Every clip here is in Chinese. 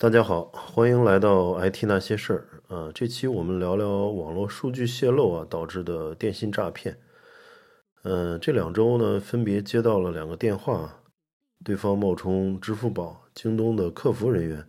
大家好，欢迎来到 IT 那些事儿啊。这期我们聊聊网络数据泄露啊导致的电信诈骗。嗯，这两周呢，分别接到了两个电话，对方冒充支付宝、京东的客服人员，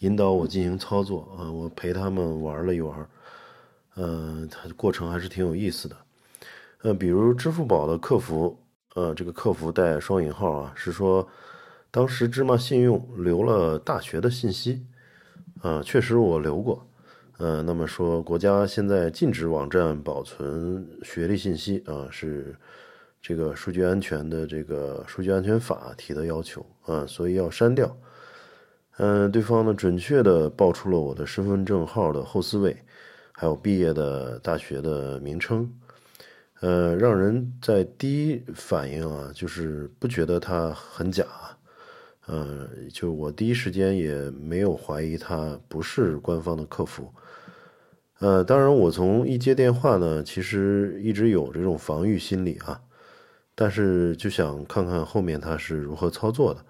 引导我进行操作啊。我陪他们玩了一玩，嗯，它过程还是挺有意思的。呃，比如支付宝的客服，呃，这个客服带双引号啊，是说。当时芝麻信用留了大学的信息，啊，确实我留过，呃，那么说国家现在禁止网站保存学历信息啊，是这个数据安全的这个数据安全法提的要求啊，所以要删掉。嗯，对方呢准确的报出了我的身份证号的后四位，还有毕业的大学的名称，呃，让人在第一反应啊，就是不觉得它很假。呃，就我第一时间也没有怀疑他不是官方的客服。呃，当然我从一接电话呢，其实一直有这种防御心理啊，但是就想看看后面他是如何操作的，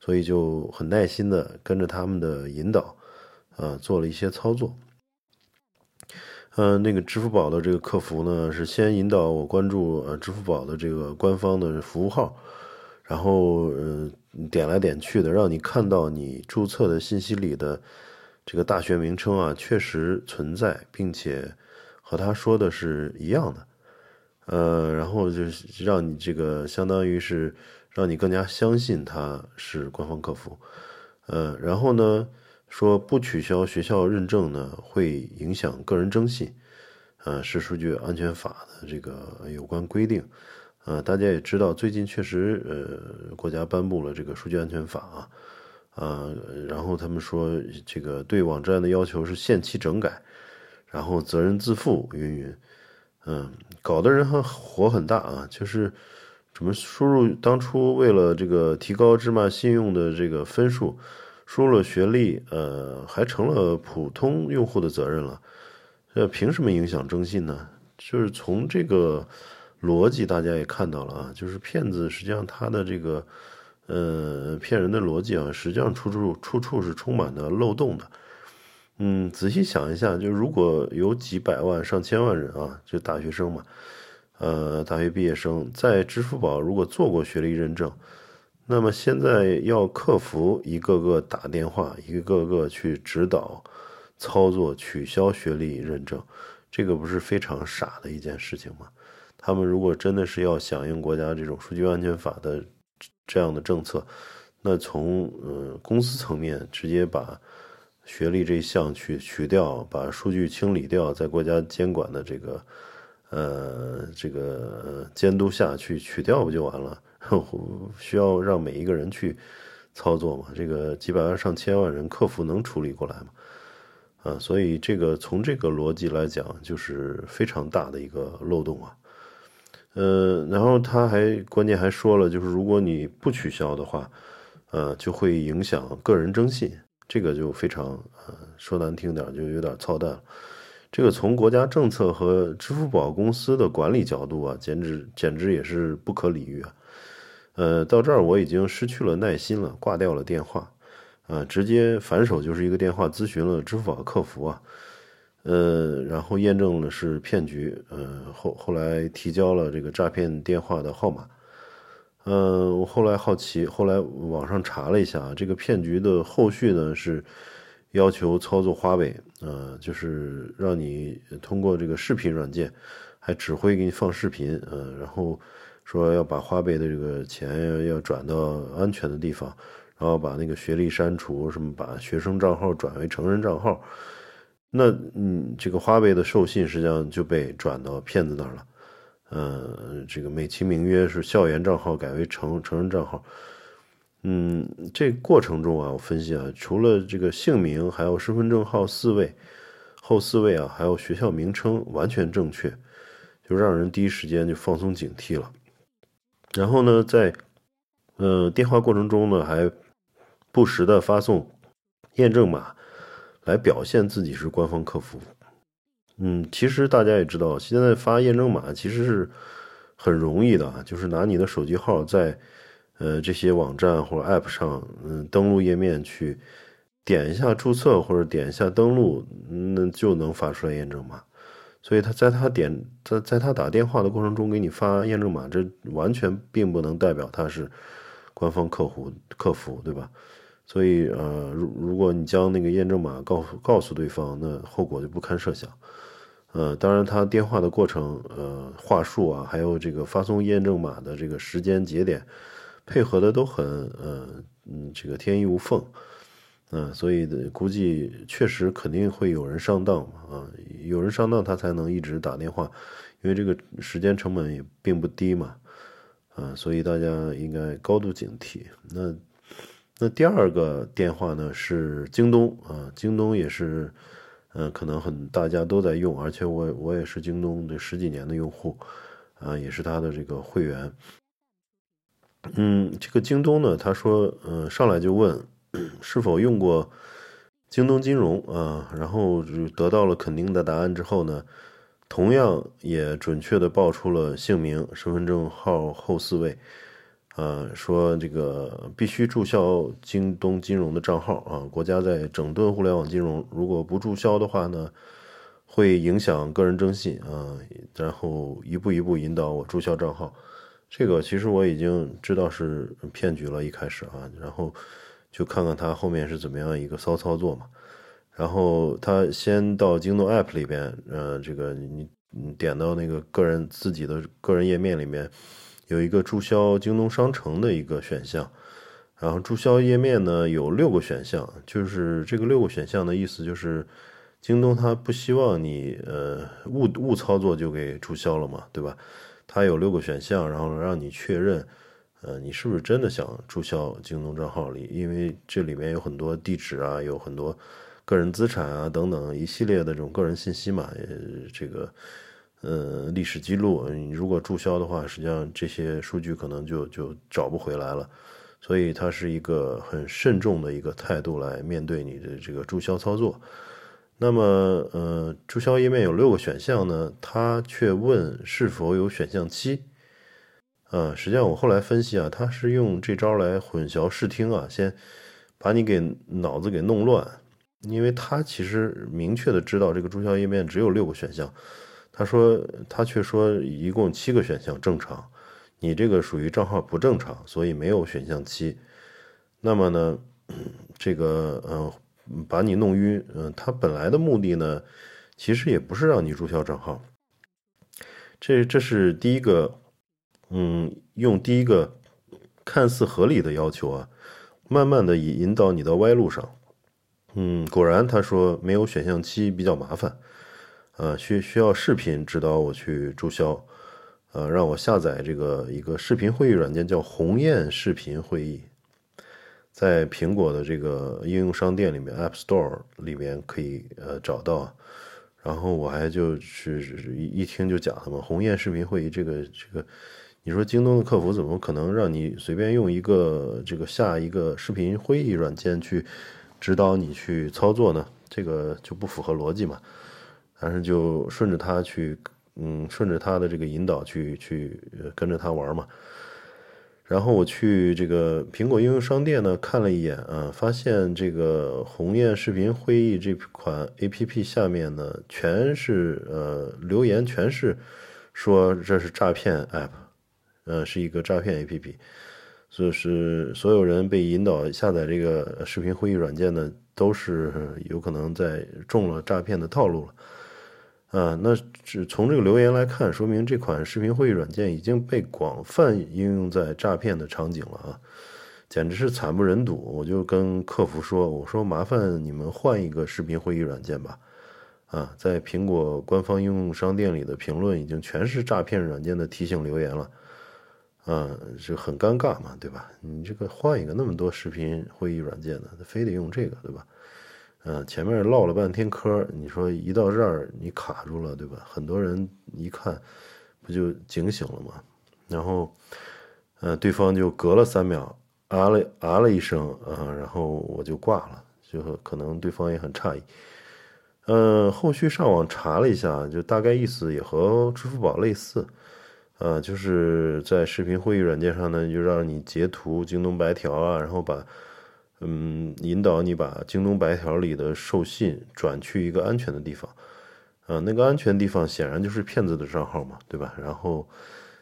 所以就很耐心的跟着他们的引导，啊，做了一些操作。嗯，那个支付宝的这个客服呢，是先引导我关注呃支付宝的这个官方的服务号。然后，呃，点来点去的，让你看到你注册的信息里的这个大学名称啊，确实存在，并且和他说的是一样的，呃，然后就是让你这个相当于是让你更加相信他是官方客服，呃，然后呢，说不取消学校认证呢，会影响个人征信，呃，是数据安全法的这个有关规定。呃，大家也知道，最近确实，呃，国家颁布了这个数据安全法啊，啊，然后他们说这个对网站的要求是限期整改，然后责任自负，云云，嗯，搞得人还火很大啊，就是怎么输入当初为了这个提高芝麻信用的这个分数，输入了学历，呃，还成了普通用户的责任了，这凭什么影响征信呢？就是从这个。逻辑大家也看到了啊，就是骗子实际上他的这个，呃，骗人的逻辑啊，实际上处处处处是充满的漏洞的。嗯，仔细想一下，就如果有几百万上千万人啊，就大学生嘛，呃，大学毕业生在支付宝如果做过学历认证，那么现在要客服一个个打电话，一个个去指导操作取消学历认证，这个不是非常傻的一件事情吗？他们如果真的是要响应国家这种数据安全法的这样的政策，那从呃公司层面直接把学历这一项去取掉，把数据清理掉，在国家监管的这个呃这个监督下去取掉不就完了？需要让每一个人去操作吗？这个几百万上千万人客服能处理过来吗？啊，所以这个从这个逻辑来讲，就是非常大的一个漏洞啊。呃，然后他还关键还说了，就是如果你不取消的话，呃，就会影响个人征信，这个就非常呃，说难听点就有点操蛋。这个从国家政策和支付宝公司的管理角度啊，简直简直也是不可理喻啊。呃，到这儿我已经失去了耐心了，挂掉了电话，啊，直接反手就是一个电话咨询了支付宝客服啊。呃，然后验证了是骗局，呃，后后来提交了这个诈骗电话的号码，嗯，我后来好奇，后来网上查了一下，这个骗局的后续呢是要求操作花呗，呃，就是让你通过这个视频软件，还指挥给你放视频，呃，然后说要把花呗的这个钱要转到安全的地方，然后把那个学历删除，什么把学生账号转为成人账号。那嗯，这个花呗的授信实际上就被转到骗子那儿了，呃，这个美其名曰是校园账号改为成成人账号，嗯，这过程中啊，我分析啊，除了这个姓名，还有身份证号四位后四位啊，还有学校名称完全正确，就让人第一时间就放松警惕了。然后呢，在呃电话过程中呢，还不时的发送验证码。来表现自己是官方客服，嗯，其实大家也知道，现在发验证码其实是很容易的，就是拿你的手机号在呃这些网站或者 App 上，嗯，登录页面去点一下注册或者点一下登录，那就能发出来验证码。所以他在他点在在他打电话的过程中给你发验证码，这完全并不能代表他是官方客户客服，对吧？所以呃，如如果你将那个验证码告告诉对方，那后果就不堪设想。呃，当然他电话的过程，呃，话术啊，还有这个发送验证码的这个时间节点，配合的都很呃嗯这个天衣无缝。嗯，所以估计确实肯定会有人上当嘛，啊，有人上当他才能一直打电话，因为这个时间成本也并不低嘛，啊，所以大家应该高度警惕。那那第二个电话呢是京东啊，京东也是，嗯，可能很大家都在用，而且我我也是京东这十几年的用户，啊，也是他的这个会员。嗯，这个京东呢，他说，嗯，上来就问。是否用过京东金融啊？然后就得到了肯定的答案之后呢，同样也准确的报出了姓名、身份证号后四位，啊，说这个必须注销京东金融的账号啊。国家在整顿互联网金融，如果不注销的话呢，会影响个人征信啊。然后一步一步引导我注销账号，这个其实我已经知道是骗局了，一开始啊，然后。就看看他后面是怎么样一个骚操作嘛，然后他先到京东 App 里边，呃，这个你你点到那个个人自己的个人页面里面，有一个注销京东商城的一个选项，然后注销页面呢有六个选项，就是这个六个选项的意思就是，京东它不希望你呃误误操作就给注销了嘛，对吧？它有六个选项，然后让你确认。呃，你是不是真的想注销京东账号里？因为这里面有很多地址啊，有很多个人资产啊等等一系列的这种个人信息嘛，呃，这个呃历史记录，你如果注销的话，实际上这些数据可能就就找不回来了。所以它是一个很慎重的一个态度来面对你的这个注销操作。那么，呃，注销页面有六个选项呢，它却问是否有选项七。呃，实际上我后来分析啊，他是用这招来混淆视听啊，先把你给脑子给弄乱，因为他其实明确的知道这个注销页面只有六个选项，他说他却说一共七个选项正常，你这个属于账号不正常，所以没有选项七。那么呢，这个嗯，把你弄晕，嗯，他本来的目的呢，其实也不是让你注销账号，这这是第一个。嗯，用第一个看似合理的要求啊，慢慢的引引导你到歪路上。嗯，果然他说没有选项七比较麻烦，呃，需需要视频指导我去注销，呃，让我下载这个一个视频会议软件叫鸿雁视频会议，在苹果的这个应用商店里面 App Store 里面可以呃找到。然后我还就是一听就讲他们鸿雁视频会议这个这个。你说京东的客服怎么可能让你随便用一个这个下一个视频会议软件去指导你去操作呢？这个就不符合逻辑嘛。但是就顺着他去，嗯，顺着他的这个引导去去跟着他玩嘛。然后我去这个苹果应用商店呢看了一眼啊，发现这个鸿雁视频会议这款 A P P 下面呢全是呃留言，全是说这是诈骗 App。呃，是一个诈骗 APP，所以是所有人被引导下载这个视频会议软件呢，都是有可能在中了诈骗的套路了。啊，那只从这个留言来看，说明这款视频会议软件已经被广泛应用在诈骗的场景了啊，简直是惨不忍睹。我就跟客服说，我说麻烦你们换一个视频会议软件吧。啊，在苹果官方应用商店里的评论已经全是诈骗软件的提醒留言了。啊，就很尴尬嘛，对吧？你这个换一个那么多视频会议软件的，非得用这个，对吧？嗯，前面唠了半天嗑，你说一到这儿你卡住了，对吧？很多人一看，不就警醒了吗？然后，呃，对方就隔了三秒啊了啊了一声啊，然后我就挂了，就可能对方也很诧异。嗯，后续上网查了一下，就大概意思也和支付宝类似。啊，就是在视频会议软件上呢，就让你截图京东白条啊，然后把嗯，引导你把京东白条里的授信转去一个安全的地方，啊，那个安全地方显然就是骗子的账号嘛，对吧？然后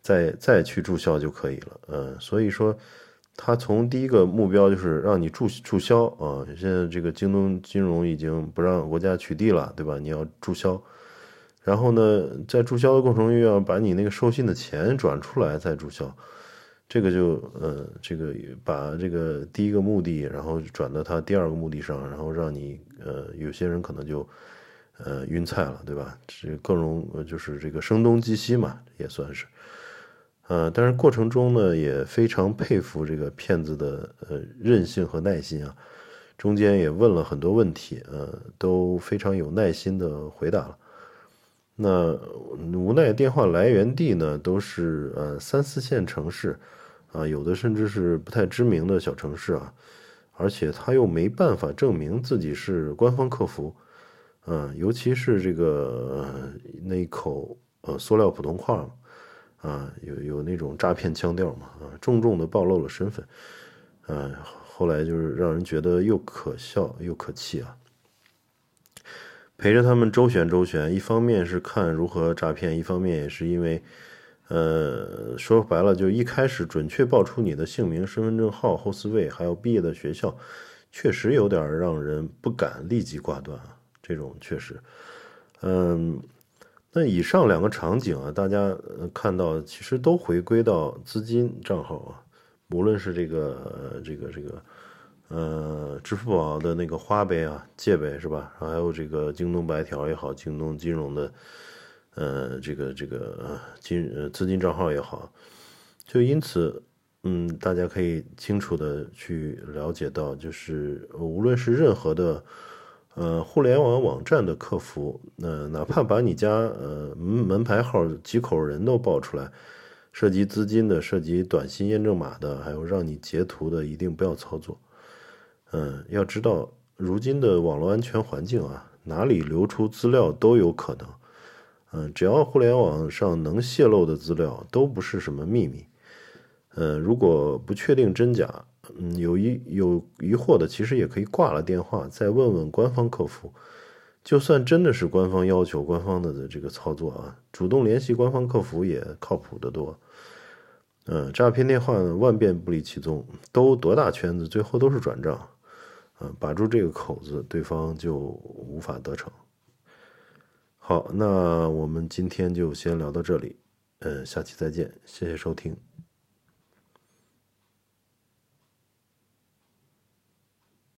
再再去注销就可以了，嗯，所以说他从第一个目标就是让你注注销啊，现在这个京东金融已经不让国家取缔了，对吧？你要注销，然后呢，在注销的过程又要把你那个授信的钱转出来再注销。这个就呃，这个把这个第一个目的，然后转到他第二个目的上，然后让你呃，有些人可能就呃晕菜了，对吧？这更容就是这个声东击西嘛，也算是。呃，但是过程中呢，也非常佩服这个骗子的呃韧性和耐心啊，中间也问了很多问题，呃，都非常有耐心的回答了。那无奈电话来源地呢，都是呃三四线城市。啊，有的甚至是不太知名的小城市啊，而且他又没办法证明自己是官方客服，嗯，尤其是这个呃那一口呃塑料普通话，啊，有有那种诈骗腔调嘛，啊，重重的暴露了身份，啊，后来就是让人觉得又可笑又可气啊，陪着他们周旋周旋，一方面是看如何诈骗，一方面也是因为。呃，说白了，就一开始准确报出你的姓名、身份证号、后四位，还有毕业的学校，确实有点让人不敢立即挂断啊。这种确实，嗯，那以上两个场景啊，大家看到其实都回归到资金账号啊，无论是这个这个这个，呃，支付宝的那个花呗啊、借呗是吧？还有这个京东白条也好，京东金融的。呃，这个这个金呃资金账号也好，就因此，嗯，大家可以清楚的去了解到，就是无论是任何的呃互联网网站的客服，那哪怕把你家呃门牌号几口人都报出来，涉及资金的、涉及短信验证码的，还有让你截图的，一定不要操作。嗯，要知道，如今的网络安全环境啊，哪里流出资料都有可能。嗯，只要互联网上能泄露的资料都不是什么秘密。嗯，如果不确定真假，嗯，有疑有疑惑的，其实也可以挂了电话再问问官方客服。就算真的是官方要求、官方的的这个操作啊，主动联系官方客服也靠谱得多。嗯，诈骗电话万变不离其宗，都多大圈子，最后都是转账。嗯，把住这个口子，对方就无法得逞。好，那我们今天就先聊到这里，嗯，下期再见，谢谢收听。